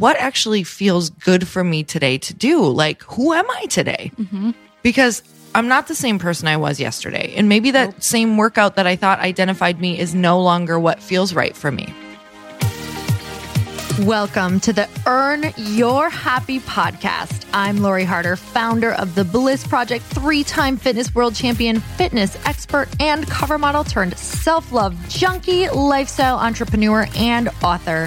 What actually feels good for me today to do? Like, who am I today? Because I'm not the same person I was yesterday. And maybe that same workout that I thought identified me is no longer what feels right for me. Welcome to the Earn Your Happy podcast. I'm Lori Harder, founder of the Bliss Project, three time fitness world champion, fitness expert, and cover model turned self love junkie, lifestyle entrepreneur, and author.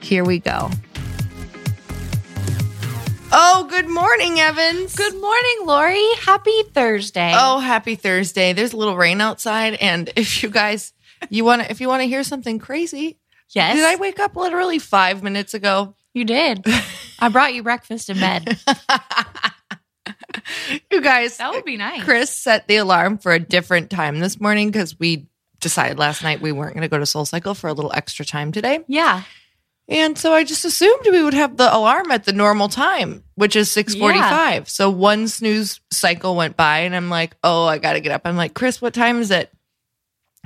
Here we go. Oh, good morning, Evans. Good morning, Lori. Happy Thursday. Oh, happy Thursday. There's a little rain outside. And if you guys, you want to, if you want to hear something crazy, yes. did I wake up literally five minutes ago? You did. I brought you breakfast in bed. You guys, That would be nice. Chris set the alarm for a different time this morning because we decided last night we weren't going to go to Soul Cycle for a little extra time today. Yeah. And so I just assumed we would have the alarm at the normal time, which is 6:45. So one snooze cycle went by and I'm like, "Oh, I got to get up." I'm like, "Chris, what time is it?"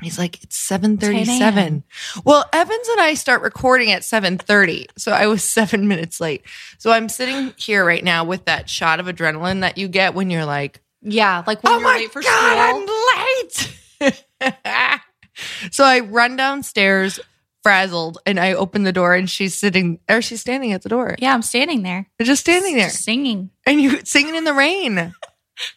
He's like, "It's 7:37." Well, Evans and I start recording at 7:30. So I was 7 minutes late. So I'm sitting here right now with that shot of adrenaline that you get when you're like, Yeah. Like when oh you're my late for God, school. I'm late. so I run downstairs, frazzled, and I open the door, and she's sitting, or she's standing at the door, Yeah, I'm standing there. just standing there, Singing. and you singing in the rain.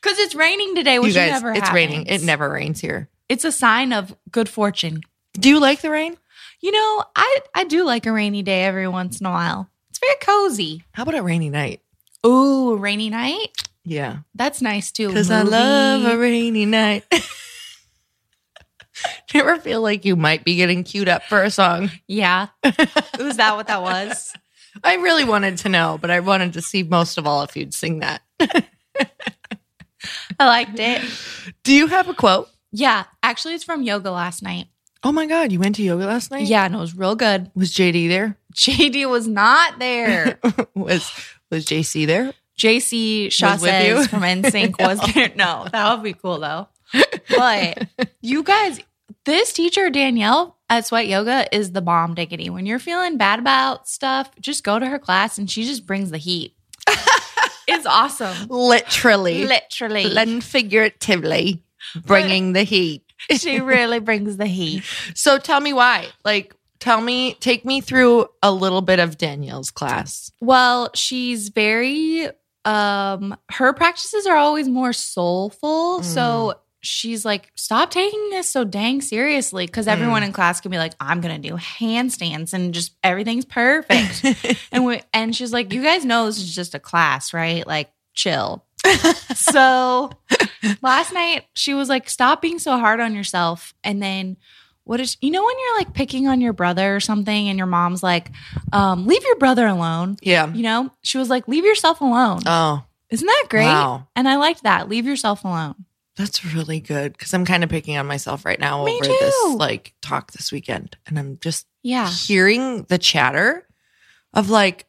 Because it's raining today, You guys, never it's happens. raining. It never rains here. It's a sign of good fortune. Do you like the rain? You know, I I do like a rainy day every once in a while. It's very cozy. How about a rainy night? Ooh, a rainy night. Yeah. That's nice too. Because I love a rainy night. Do you ever feel like you might be getting queued up for a song? Yeah. Was that what that was? I really wanted to know, but I wanted to see most of all if you'd sing that. I liked it. Do you have a quote? Yeah. Actually, it's from yoga last night. Oh my God, you went to yoga last night? Yeah, and it was real good. Was JD there? JD was not there. was was JC there? JC Shaw Was with you? says from NSYNC was there. No, that would be cool though. But you guys, this teacher, Danielle at Sweat Yoga, is the bomb diggity. When you're feeling bad about stuff, just go to her class and she just brings the heat. it's awesome. Literally. Literally. and figuratively bringing the heat. she really brings the heat. So tell me why. Like, tell me, take me through a little bit of Danielle's class. Well, she's very um her practices are always more soulful. So she's like, stop taking this so dang seriously. Cause everyone in class can be like, I'm gonna do handstands and just everything's perfect. and we and she's like, You guys know this is just a class, right? Like, chill. so last night she was like, Stop being so hard on yourself. And then what is you know when you're like picking on your brother or something and your mom's like, um, leave your brother alone. Yeah. You know, she was like, leave yourself alone. Oh, Isn't that great? Wow. And I liked that. Leave yourself alone. That's really good because I'm kind of picking on myself right now Me over too. this like talk this weekend. And I'm just Yeah. hearing the chatter of like,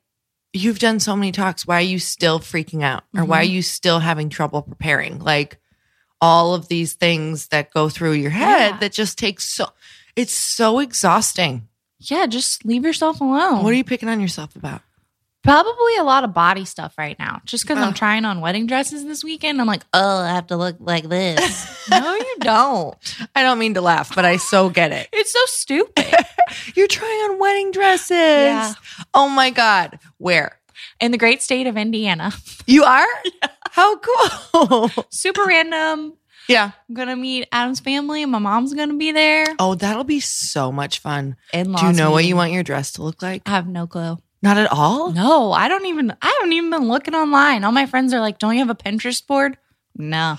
you've done so many talks. Why are you still freaking out? Or why are Mm-hmm. you still having trouble preparing? Like all of these things that go through your head Yeah. that just takes so, it's so exhausting. Yeah, just leave yourself alone. What are you picking on yourself about? Probably a lot of body stuff right now. Just because I'm trying on wedding dresses this weekend, I'm like, oh, I have to look like this. no, you don't. I don't mean to laugh, but I so get it. It's so stupid. You're trying on wedding dresses. Yeah. Oh my God. Where? In the great state of Indiana. You are? How cool. Super random. yeah. I'm going to meet Adam's family. And my mom's going to be there. Oh, that'll be so much fun. In-laws Do you know what meeting. you want your dress to look like? I have no clue. Not at all? No, I don't even, I haven't even been looking online. All my friends are like, don't you have a Pinterest board? No.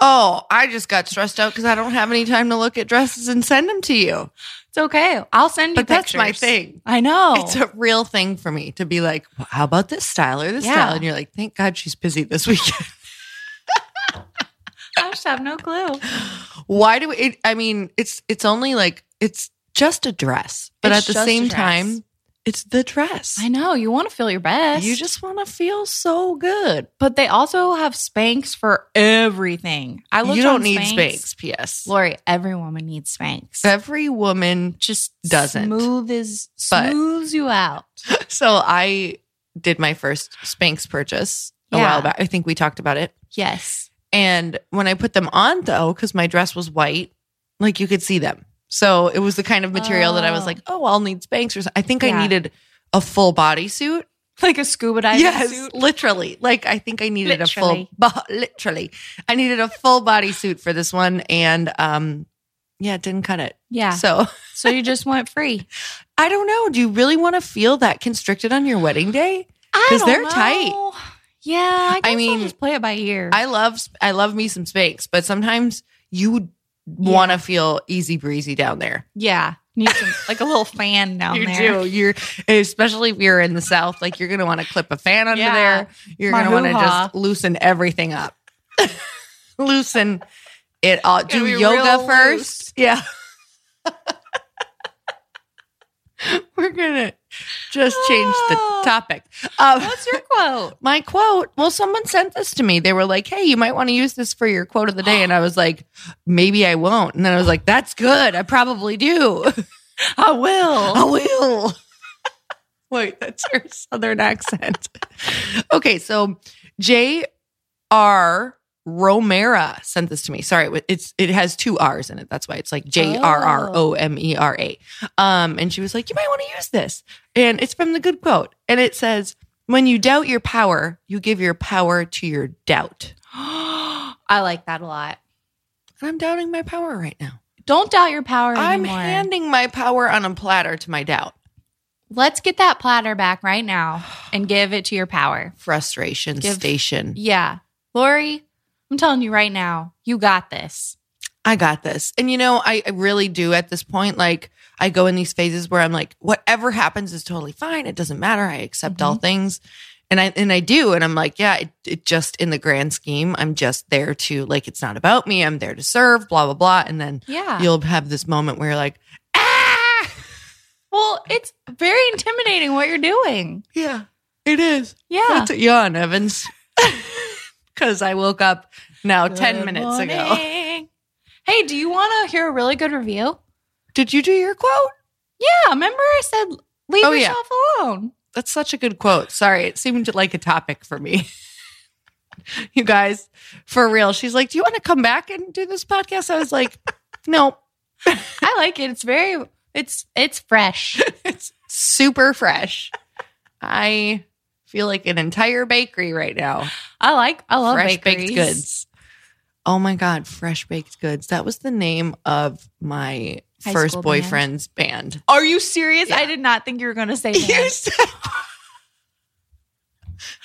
Oh, I just got stressed out because I don't have any time to look at dresses and send them to you. It's okay. I'll send you But that's my thing. I know. It's a real thing for me to be like, well, how about this style or this Yeah. style? And you're like, thank God she's busy this weekend. I just have no clue. Why do it? I mean, it's it's only like it's just a dress, but It's at the same time, it's the dress. I know. You want to feel your best. You just want to feel so good. but they also have Spanx for everything. I looked You don't on need Spanx. Spanx. P.S. Lori, every woman needs Spanx. Every woman. just doesn't. smooth is But- smooths you out. So I did my first Spanx purchase a Yeah. while back. I think we talked about it. Yes. And when I put them on, though, because my dress was white, like you could see them. So it was the kind of material that I was Oh. like, oh, I'll need Spanx or something. I think I needed a full bodysuit. Like a scuba diving Yes, suit. literally. Like I think I needed Literally. a full, bo- literally, I needed a full bodysuit for this one, and um, yeah, it didn't cut it. Yeah. So, So you just went free. I don't know. Do you really want to feel that constricted on your wedding day? Because they're know. tight. Yeah. I, guess I mean, will just play it by ear. I love I love me some Spanx, but sometimes you want to feel easy breezy down there. yeah. Need some, like a little fan down you there. do. You're especially if you're in the south, like you're gonna want to clip a fan under Yeah. there. You're My gonna want to just loosen everything up. loosen it all. Do yoga first. Yeah. We're gonna just change the Ah. topic. Um, What's your quote? my quote. Well, someone sent this to me. They were like, "Hey, you might want to use this for your quote of the day," and I was like, "Maybe I won't." And then I was like, "That's good. I probably do. I will. I will." Wait, that's your southern accent. okay, so J. Romera sent this to me. Sorry, it's it has two R's in it. That's why it's like J R R O M E R A. Um, and she was like, "You might want to use this," and it's from the Good Quote, and it says, "When you doubt your power, you give your power to your doubt." I like that a lot. And I'm doubting my power right now. Don't doubt your power I'm handing my power on a platter to my doubt. Let's get that platter back right now and give it to your power. Frustration Give- station. Yeah. Lori, I'm telling you right now, you got this. I got this. And you know, I, I really do at this point. Like, I go in these phases where I'm like, whatever happens is totally fine. It doesn't matter. I accept all things. And I and I do. And I'm like, yeah, it, it just in the grand scheme, I'm just there to like it's not about me. I'm there to serve, blah, blah, blah. And then Yeah. you'll have this moment where you're like, ah Well, it's very intimidating what you're doing. Yeah, it is. Yeah. What's it yawn, Evans? Because I woke up now 10 minutes ago. Hey, do you want to hear a really good review? Did you do your quote? Yeah, remember I said leave Oh, yeah. yourself alone. That's such a good quote. Sorry, it seemed like a topic for me. you guys, for real. She's like, Do you want to come back and do this podcast? I was like, Nope. I like it. It's very it's it's fresh. It's super fresh. I feel like an entire bakery right now. I like I love fresh bakeries. baked goods. Oh my god, fresh baked goods. That was the name of my High first school band? boyfriend's band. Are you serious? Yeah. I did not think you were going to say that. said-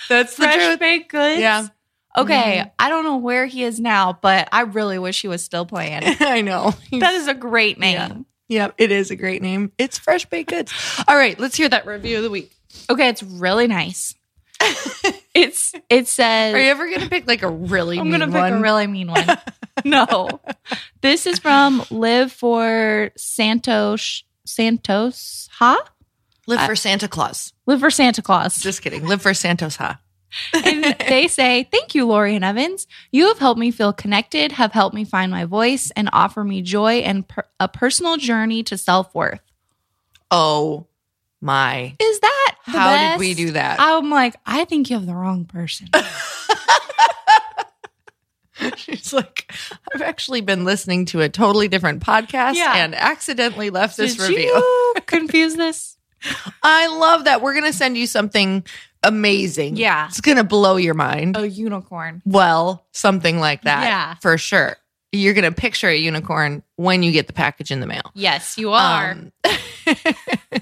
That's Fresh baked goods. Yeah. Okay, mm-hmm. I don't know where he is now, but I really wish he was still playing. I know. that is a great name. Yeah. Yep, it is a great name. It's fresh baked goods. All right, let's hear that review of the week. Okay, it's really nice. it's it says Are you ever gonna pick like a really? I'm gonna mean pick one? a really mean one. no, this is from Live for Santos Santos Ha. live for Santa Claus. Live for Santa Claus. Just kidding. Live for Santos Ha. and they say, Thank you, Lori and Evans. You have helped me feel connected, have helped me find my voice, and offer me joy and per- a personal journey to self worth. Oh my! Is that the How did we do that? I'm like, I think you have the wrong person. She's like, I've actually been listening to a totally different podcast Yeah. and accidentally left this Did review. you confuse this? I love that. We're gonna send you something amazing. Yeah. it's gonna blow your mind. A unicorn. Well, something like that. Yeah. for sure. You're gonna picture a unicorn when you get the package in the mail. Yes, you are. Um,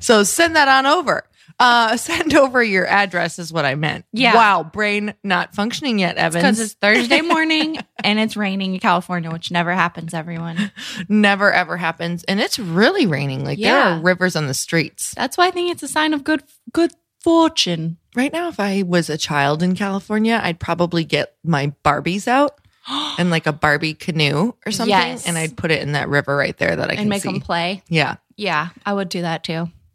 so send that on over. Uh, send over your address is what I meant. Yeah. Wow, brain not functioning yet, because Evans. it's Thursday morning and it's raining in California, which never happens, everyone. Never ever happens, and it's really raining. Like there are rivers on the streets That's why I think it's a sign of good good fortune. right now. If I was a child in California, I'd probably get my Barbies out and like a Barbie canoe or something, Yes. and I'd put it in that river right there that I can make see. them play. yeah. Yeah, I would do that too.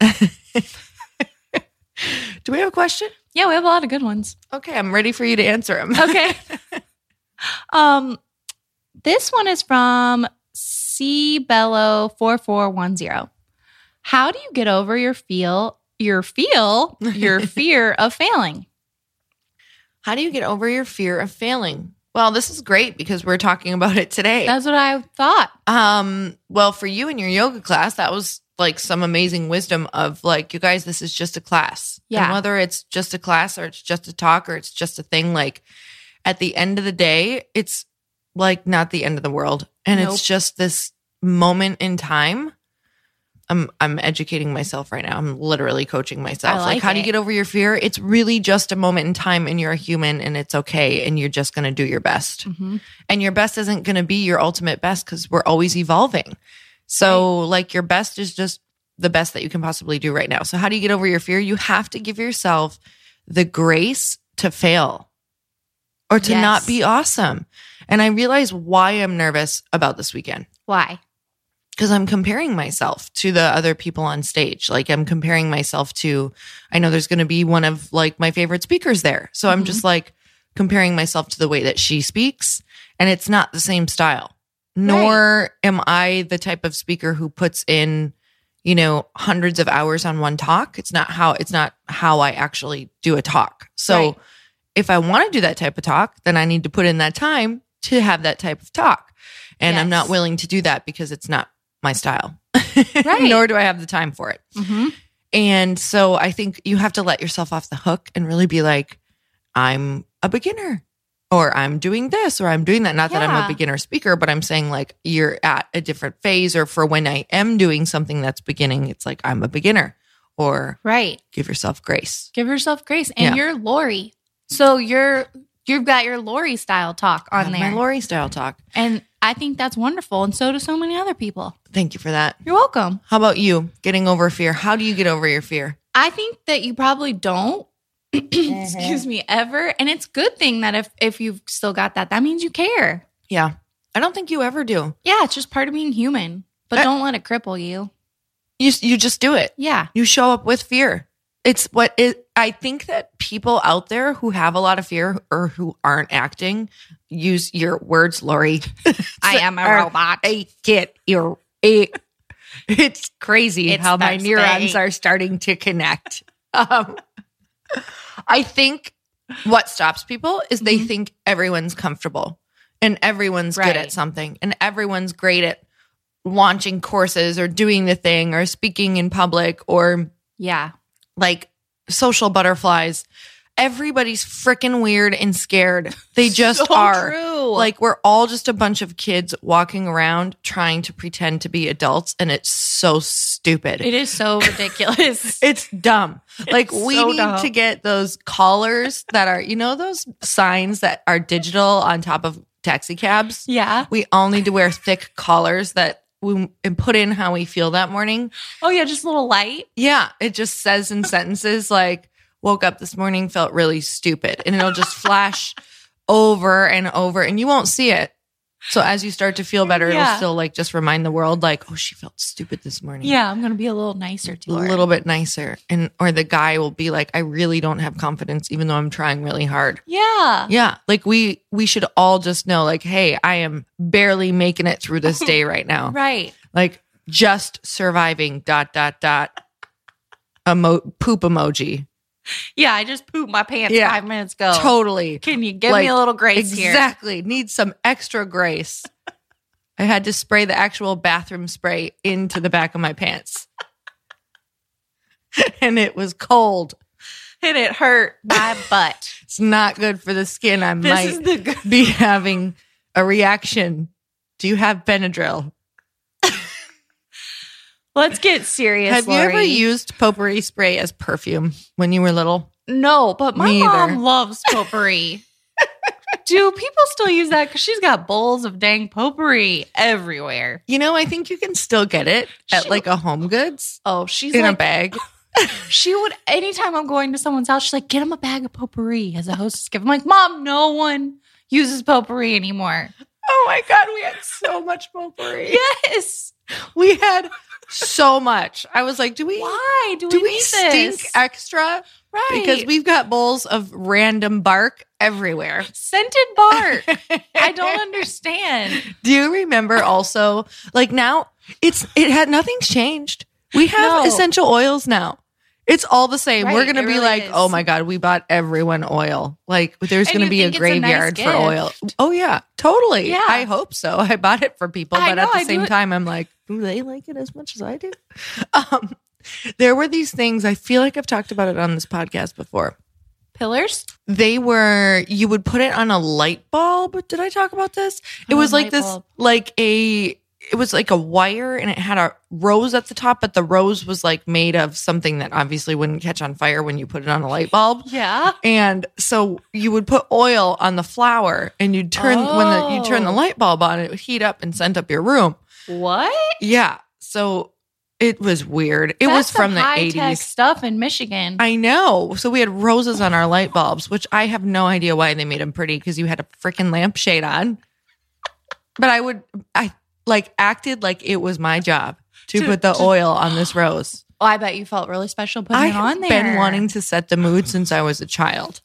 Do we have a question? Yeah, we have a lot of good ones. Okay, I'm ready for you to answer them. Okay. um, this one is from C Bello four four one zero. How do you get over your feel your feel your fear of failing? How do you get over your fear of failing? Well, this is great because we're talking about it today. That's what I thought. Um, well, for you in your yoga class, that was like some amazing wisdom of like, you guys, this is just a class. Yeah. And whether it's just a class or it's just a talk or it's just a thing, like at the end of the day, it's like not the end of the world. And Nope. it's just this moment in time. I'm I'm educating myself right now. I'm literally coaching myself. Like, like how do you get over your fear? It's really just a moment in time and you're a human and it's okay and you're just gonna do your best Mm-hmm. and your best isn't going to be your ultimate best because we're always evolving. So, like, your best is just the best that you can possibly do right now. So, how do you get over your fear? You have to give yourself the grace to fail or to Yes. not be awesome. And I realize why I'm nervous about this weekend Why? Because I'm comparing myself to the other people on stage. Like I'm comparing myself to, I know there's going to be one of like my favorite speakers there. So I'm Mhm. just like comparing myself to the way that she speaks and it's not the same style. Nor am I the type of speaker who puts in, you know, hundreds of hours on one talk. It's not how, it's not how I actually do a talk. So Right. if I want to do that type of talk, then I need to put in that time to have that type of talk. And I'm not willing to do that because it's not my style. Right. Nor do I have the time for it. Mm-hmm. And so I think you have to let yourself off the hook and really be like, I'm a beginner. or I'm doing this or I'm doing that. Not that I'm a beginner speaker, but I'm saying like you're at a different phase or for when I am doing something that's beginning, it's like I'm a beginner or Right. give yourself grace. Give yourself grace. And Yeah. you're Lori. So you're you've got your Lori style talk on there. My Lori style talk. and I think that's wonderful. And so do so many other people. Thank you for that. You're welcome. How about you getting over fear? How do you get over your fear? I think that you probably don't. Mm-hmm. excuse me, ever. And it's good thing that if if you've still got that, that means you care. Yeah. I don't think you ever do. Yeah, it's just part of being human. But I- don't let it cripple you. You you just do it. Yeah. You show up with fear. It's what it I think that people out there who have a lot of fear or who aren't acting use your words, Lori. I am a robot. I get your a it's crazy It's how my neurons are starting to connect. Um, I think what stops people is they Mhm. think everyone's comfortable and everyone's good at something and everyone's great at launching courses or doing the thing or speaking in public or Yeah. Like social butterflies. Everybody's freaking weird and scared. They just So are. true. Like we're all just a bunch of kids walking around trying to pretend to be adults and it's so stupid. It is so ridiculous. it's dumb. Like we so need dumb. to get those collars that are, you know, those signs that are digital on top of taxi cabs. yeah. We all need to wear thick collars that we and put in how we feel that morning. Oh yeah, just a little light. Yeah, it just says in sentences like woke up this morning felt really stupid and it'll just flash over and over and you won't see it. So as you start to feel better it'll still like just remind the world like oh she felt stupid this morning. Yeah, I'm gonna be a little nicer A to her. little bit nicer and or the guy will be like I really don't have confidence even though I'm trying really hard. Yeah. Yeah, like we we should all just know like hey, I am barely making it through this day right now. Right. Like just surviving dot dot dot emo- poop emoji. Yeah, I just pooped my pants Yeah. five minutes ago. Totally. Can you give Like, me a little grace here? Exactly. Need some extra grace. I had to spray the actual bathroom spray into the back of my pants. and it was cold. And it hurt my butt. It's not good for the skin. I This might the be having a reaction. Do you have Benadryl? Let's get serious. have you ever used potpourri spray as perfume when you were little? No, but my Me either. mom loves potpourri. Do people still use that? Because she's got bowls of dang potpourri everywhere. You know, I think you can still get it at She- like a home goods Oh, she's in a bag. she would, anytime I'm going to someone's house, she's like, get him a bag of potpourri as a hostess gift. I'm like, Mom, no one uses potpourri anymore. Oh my god, we had so much potpourri. Yes. We had so much. I was like, do we Why do, do we, we stink this? extra? right. Because we've got bowls of random bark everywhere. scented bark. I don't understand. Do you remember also like now it's it had nothing's changed. We have No. essential oils now. It's all the same. We're gonna be really like, is. oh my god, we bought everyone oil. Like there's And gonna be a it's a nice graveyard for oil. Oh yeah, totally. Yeah. I hope so. I bought it for people, I but know, at the I same time, I'm like, do they like it as much as I do? Um, there were these things. I feel like I've talked about it on this podcast before. Pillars? They were you would put it on a light bulb. Did I talk about this? It Oh, was like light this bulb. like a it was like a wire and it had a rose at the top, but the rose was like made of something that obviously wouldn't catch on fire when you put it on a light bulb. Yeah. And so you would put oil on the flower and you'd turn when the you turn the Oh. light bulb on, it would heat up and scent up your room. What? Yeah. So it was weird. It was from the 80s. stuff in Michigan. I know. So we had roses on our light bulbs, which I have no idea why they made them pretty because you had a freaking lampshade on. But I would, I like acted like it was my job to, To- put the to- oil on this rose. oh, I bet you felt really special putting I it on there. I've been wanting to set the mood since I was a child.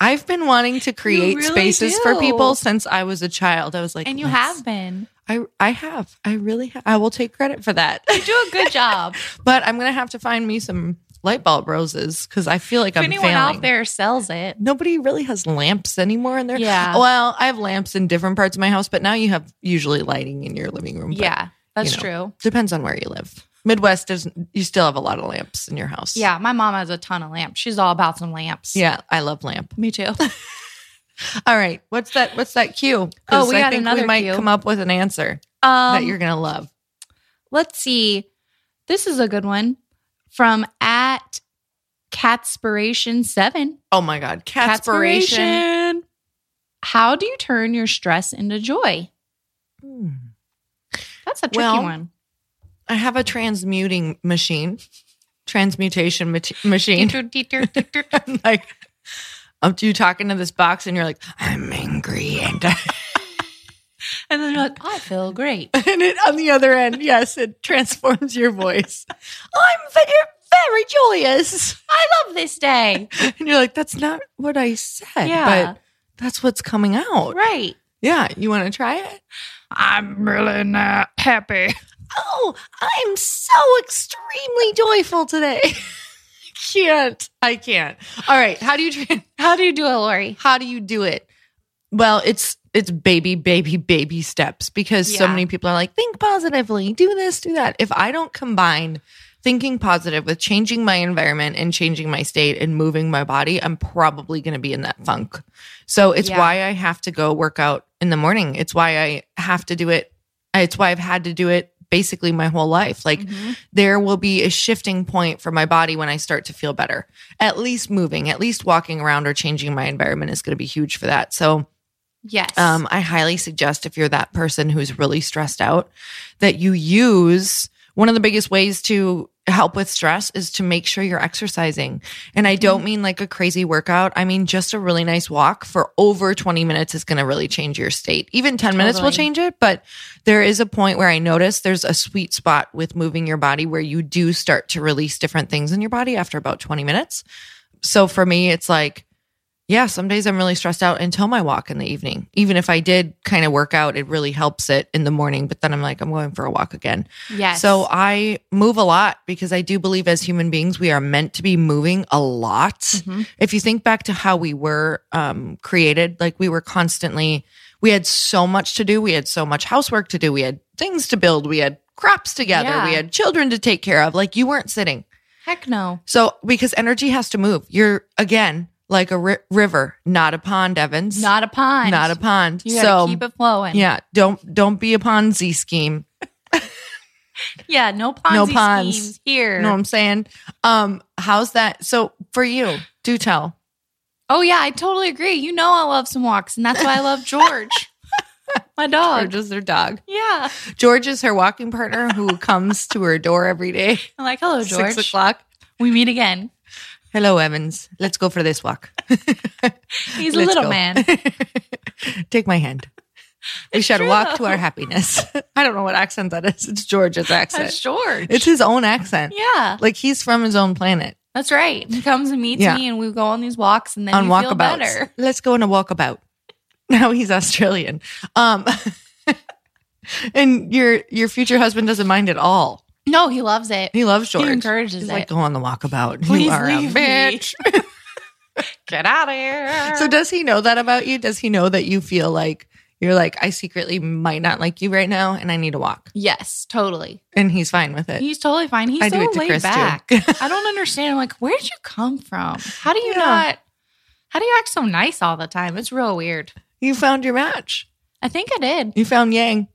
I've been wanting to create really spaces for people since I was a child. I was like, and you have been. I I have. I really have. I will take credit for that. You do a good job. but I'm gonna have to find me some light bulb roses because I feel like if I'm anyone failing. out there sells it, Nobody really has lamps anymore in there. Yeah. Well, I have lamps in different parts of my house, but now you have usually lighting in your living room. but yeah, that's you know. true. Depends on where you live. Midwest is you still have a lot of lamps in your house. Yeah, my mom has a ton of lamps. She's all about some lamps. Yeah, I love lamp. me too. All right. What's that? What's that cue? Oh, we I got think another we might cue. come up with an answer Um, that you're gonna love. let's see. This is a good one from at Catspiration7. Oh my God, catspiration. How do you turn your stress into joy? Hmm. That's a tricky Well, one. I have a transmuting machine, transmutation mach- machine. like, up to you talking to this box, and you're like, I'm angry, and And then you're like, I feel great. and it on the other end, yes, it transforms your voice. I'm very, very joyous, I love this day. and you're like, that's not what I said, Yeah. but that's what's coming out. Right. Yeah, you want to try it? I'm really not happy. Oh, I'm so extremely joyful today. Can't. I can't. All right. How do you tra- How do you do it, Lori? how do you do it? Well, it's it's baby, baby, baby steps because so Yeah. many people are like, think positively, do this, do that. If I don't combine thinking positive with changing my environment and changing my state and moving my body, I'm probably going to be in that funk. So it's Yeah. why I have to go work out in the morning. It's why I have to do it. It's why I've had to do it basically my whole life. Like Mm-hmm. there will be a shifting point for my body when I start to feel better. At least moving, at least walking around or changing my environment is going to be huge for that. So, Yes. um, I highly suggest if you're that person who's really stressed out, that you use one of the biggest ways to help with stress is to make sure you're exercising. And I don't mean like a crazy workout. I mean just a really nice walk for over 20 minutes is going to really change your state. Even 10 minutes will change it, but there is a point where I notice there's a sweet spot with moving your body where you do start to release different things in your body after about 20 minutes. So for me, it's like, yeah, some days I'm really stressed out until my walk in the evening. Even if I did kind of work out, it really helps it in the morning. But then I'm like, I'm going for a walk again. yes. So I move a lot because I do believe as human beings, we are meant to be moving a lot. Mm-hmm. If you think back to how we were um, created, like we were constantly, we had so much to do. We had so much housework to do. We had things to build. We had crops together. Yeah. We had children to take care of. Like you weren't sitting. Heck no. So because energy has to move, you're again like a ri- river, not a pond, Evans. Not a pond. not a pond. You gotta so keep it flowing. yeah, don't don't be a Ponzi scheme. Yeah. No Ponzi No ponds. schemes here. You know what I'm saying? Um, how's that? So for you, do tell. Oh yeah, I totally agree. You know I love some walks, and that's why I love George, my dog. George is their dog. Yeah, George is her walking partner who comes to her door every day. I'm like, hello, George. Six o'clock. We meet again. Hello, Evans. Let's go for this walk. He's a little go. man. Take my hand. We shall true, walk to our happiness. I don't know what accent that is. It's George's accent. That's George. It's his own accent. yeah, Like he's from his own planet. that's right. He comes and meets Yeah. me, and we go on these walks, and then on we feel better. Let's go on a walkabout. Now he's Australian. Um and your your future husband doesn't mind at all. No, he loves it. He loves George. He encourages He's it. like, go on the walkabout. Please you are a leave me. bitch. Get out of here. so does he know that about you? Does he know that you feel like you're like, I secretly might not like you right now and I need a walk? yes, totally. And he's fine with it. He's totally fine. He's I so to laid Chris, back. I don't understand. I'm like, where did you come from? How do you Yeah. not? How do you act so nice all the time? It's real weird. you found your match. I think I did. You found Yang.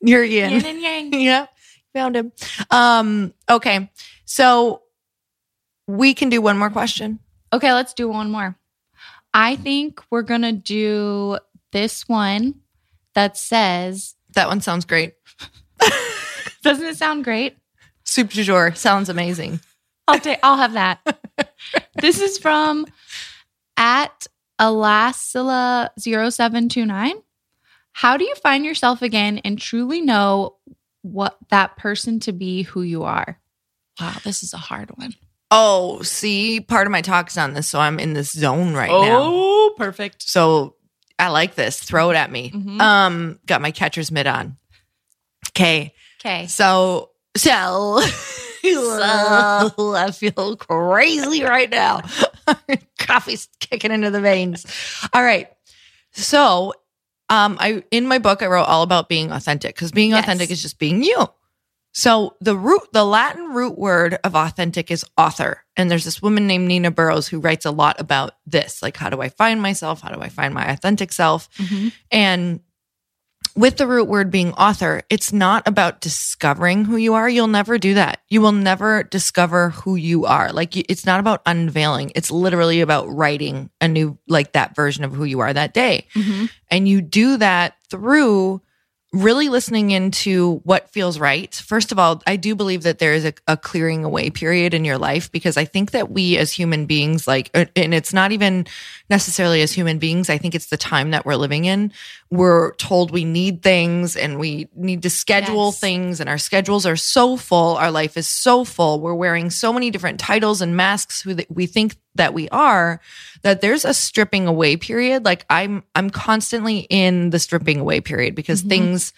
You're Yin. Yin and yang. yeah, found him. Um, okay. So we can do one more question. Okay, let's do one more. I think we're gonna do this one that says, That one sounds great. doesn't it sound great? Soup du jour sounds amazing. I'll take I'll have that. this is from at Alasila0729. How do you find yourself again and truly know what that person to be who you are? Wow, this is a hard one. Oh, see, part of my talk is on this, so I'm in this zone right now. Oh, perfect. So I like this. Throw it at me. Mhm. Um, got my catcher's mitt on. Okay. Okay. So, so, so I feel crazy right now. Coffee's kicking into the veins. All right. So, um, I in my book I wrote all about being authentic because being Yes. authentic is just being you. So the root, the Latin root word of authentic is author. And there's this woman named Nina Burrows who writes a lot about this. Like, how do I find myself? How do I find my authentic self? And with the root word being author, it's not about discovering who you are. You'll never do that. You will never discover who you are. Like, it's not about unveiling. It's literally about writing a new, like that version of who you are that day. Mm-hmm. And you do that through really listening into what feels right. First of all, I do believe that there is a, a clearing away period in your life because I think that we as human beings, like, uh, and it's not even necessarily as human beings, I think it's the time that we're living in. We're told we need things and we need to schedule Yes. things, and our schedules are so full. Our life is so full. We're wearing so many different titles and masks who th- we think that we are that there's a stripping away period. Like i'm i'm constantly in the stripping away period because mm-hmm. things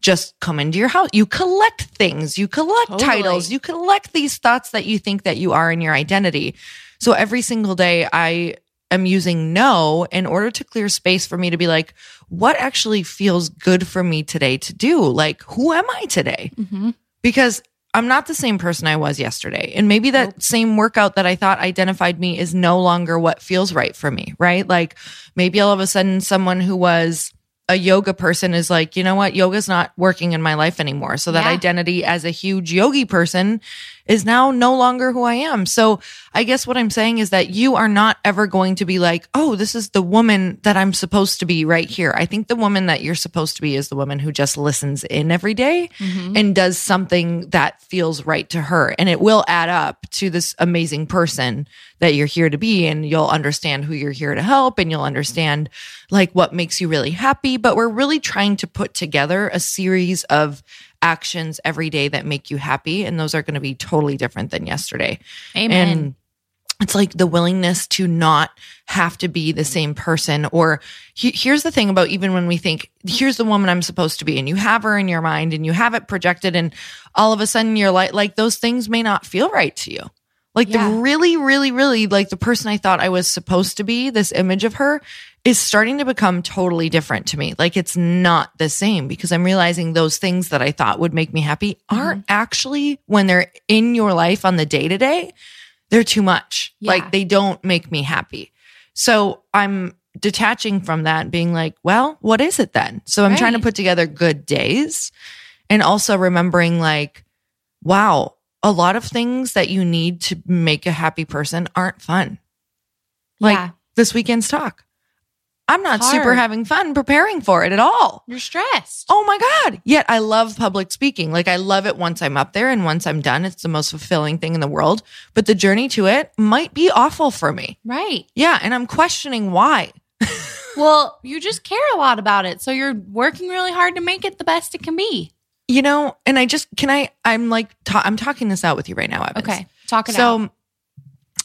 just come into your house. You collect things. You collect Totally. titles. You collect these thoughts that you think that you are in your identity. So every single day i am using no in order to clear space for me to be like what actually feels good for me today to do? Like who am i today? Mm-hmm. Because I'm not the same person I was yesterday. And maybe that same workout that I thought identified me is no longer what feels right for me, right? Like maybe all of a sudden someone who was a yoga person is like, you know what? Yoga's not working in my life anymore. So that Yeah. identity as a huge yogi person is now no longer who I am. So I guess what I'm saying is that you are not ever going to be like, oh, this is the woman that I'm supposed to be right here. I think the woman that you're supposed to be is the woman who just listens in every day mm-hmm. and does something that feels right to her. And it will add up to this amazing person that you're here to be. And you'll understand who you're here to help and you'll understand like what makes you really happy. But we're really trying to put together a series of actions every day that make you happy. And those are going to be totally different than yesterday. Amen. And it's like the willingness to not have to be the same person. Or he- here's the thing about even when we think, here's the woman I'm supposed to be, and you have her in your mind and you have it projected, and all of a sudden you're like, like those things may not feel right to you. Like Yeah. the really, really, really like the person I thought I was supposed to be, this image of her is starting to become totally different to me. Like it's not the same because I'm realizing those things that I thought would make me happy mm-hmm. aren't actually when they're in your life on the day to day, they're too much. Yeah. Like they don't make me happy. So I'm detaching from that being like, well, what is it then? So I'm trying to put together good days and also remembering like, wow, a lot of things that you need to make a happy person aren't fun. Like Yeah. this weekend's talk. I'm not super having fun preparing for it at all. You're stressed. Oh my God. Yet I love public speaking. Like I love it once I'm up there and once I'm done. It's the most fulfilling thing in the world. But the journey to it might be awful for me. Right. Yeah. And I'm questioning why. Well, you just care a lot about it. So you're working really hard to make it the best it can be. You know, and I just, can I, I'm like, ta- I'm talking this out with you right now, Evans. Okay. Talk it so, out.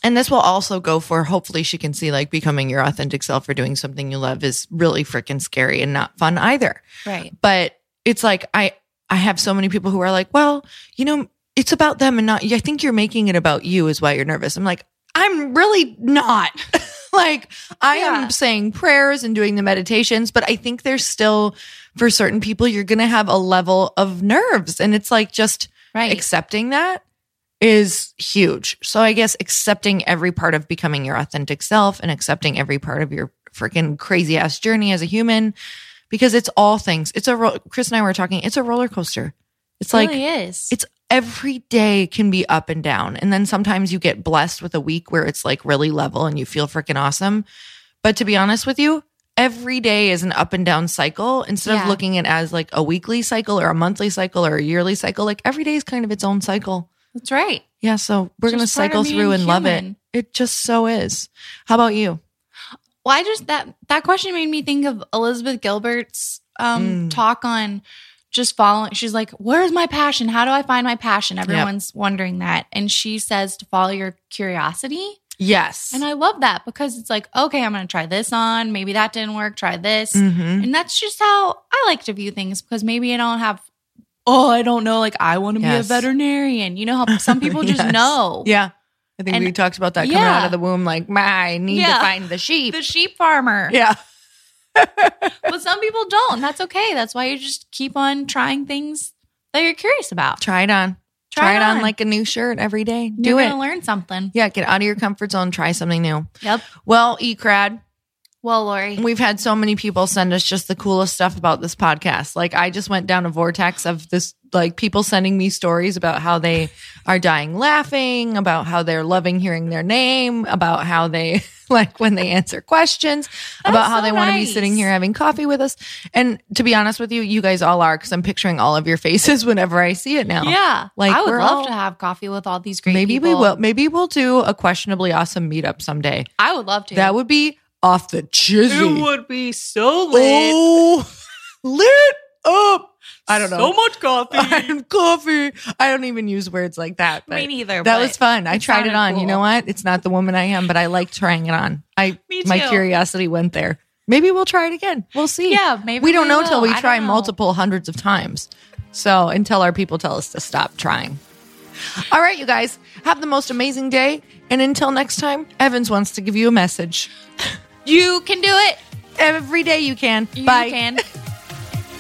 and this will also go for hopefully she can see like becoming your authentic self or doing something you love is really freaking scary and not fun either. Right. but it's like I I have so many people who are like, well, you know, it's about them and not I think you're making it about you is why you're nervous. I'm like, I'm really not. like I Yeah. am saying prayers and doing the meditations, but I think there's still for certain people you're going to have a level of nerves and it's like just Right. accepting that is huge. So I guess accepting every part of becoming your authentic self and accepting every part of your freaking crazy ass journey as a human because it's all things. It's a ro- Chris and I were talking, it's a roller coaster. It's It like really is. it's every day can be up and down. And then sometimes you get blessed with a week where it's like really level and you feel freaking awesome. But to be honest with you, every day is an up and down cycle instead of looking at it as like a weekly cycle or a monthly cycle or a yearly cycle. Like every day is kind of its own cycle. That's right. Yeah. So we're going to cycle through and love it. It just so is. How about you? Well, I just that that question made me think of Elizabeth Gilbert's um Mm. talk on just following. She's like, "Where's my passion? How do I find my passion?" Everyone's wondering that, and she says to follow your curiosity. Yes. And I love that because it's like, okay, I'm going to try this on. Maybe that didn't work. Try this. Mhm. And that's just how I like to view things because maybe I don't have, oh, I don't know. Like, I want to be a veterinarian. You know how some people just Yes. know. Yeah. I think And- we talked about that coming Yeah. out of the womb. Like, "Ma, I need Yeah. to find the sheep. The sheep farmer. yeah. But some people don't. And that's okay. That's why you just keep on trying things that you're curious about. Try it on. Try Try, it on. on. like a new shirt every day. Do You're it. learn something. yeah, get out of your comfort zone. Try something new. Yep. Well, Ecrad, Well, Lori, we've had so many people send us just the coolest stuff about this podcast. Like I just went down a vortex of this, like people sending me stories about how they are dying laughing, about how they're loving hearing their name, about how they like when they answer questions, about how so they want to be sitting here having coffee with us. And to be honest with you, you guys all are because I'm picturing all of your faces whenever I see it now. yeah, Like, I would love all- to have coffee with all these great. Maybe we will. Maybe we'll do a questionably awesome meetup someday. I would love to. That would be off the chizzy. It would be so lit. Oh, lit up. I don't know. So much coffee. and coffee. I don't even use words like that. But Me neither. That but was fun. I tried it sounded on. You know what? It's not the woman I am, but I like trying it on. I Me my curiosity went there. Maybe we'll try it again. We'll see. Yeah, maybe we don't we know till we I try multiple hundreds of times. So until our people tell us to stop trying. All right, you guys, have the most amazing day. And until next time, Evans wants to give you a message. You can do it. Every day you can. You Bye. can.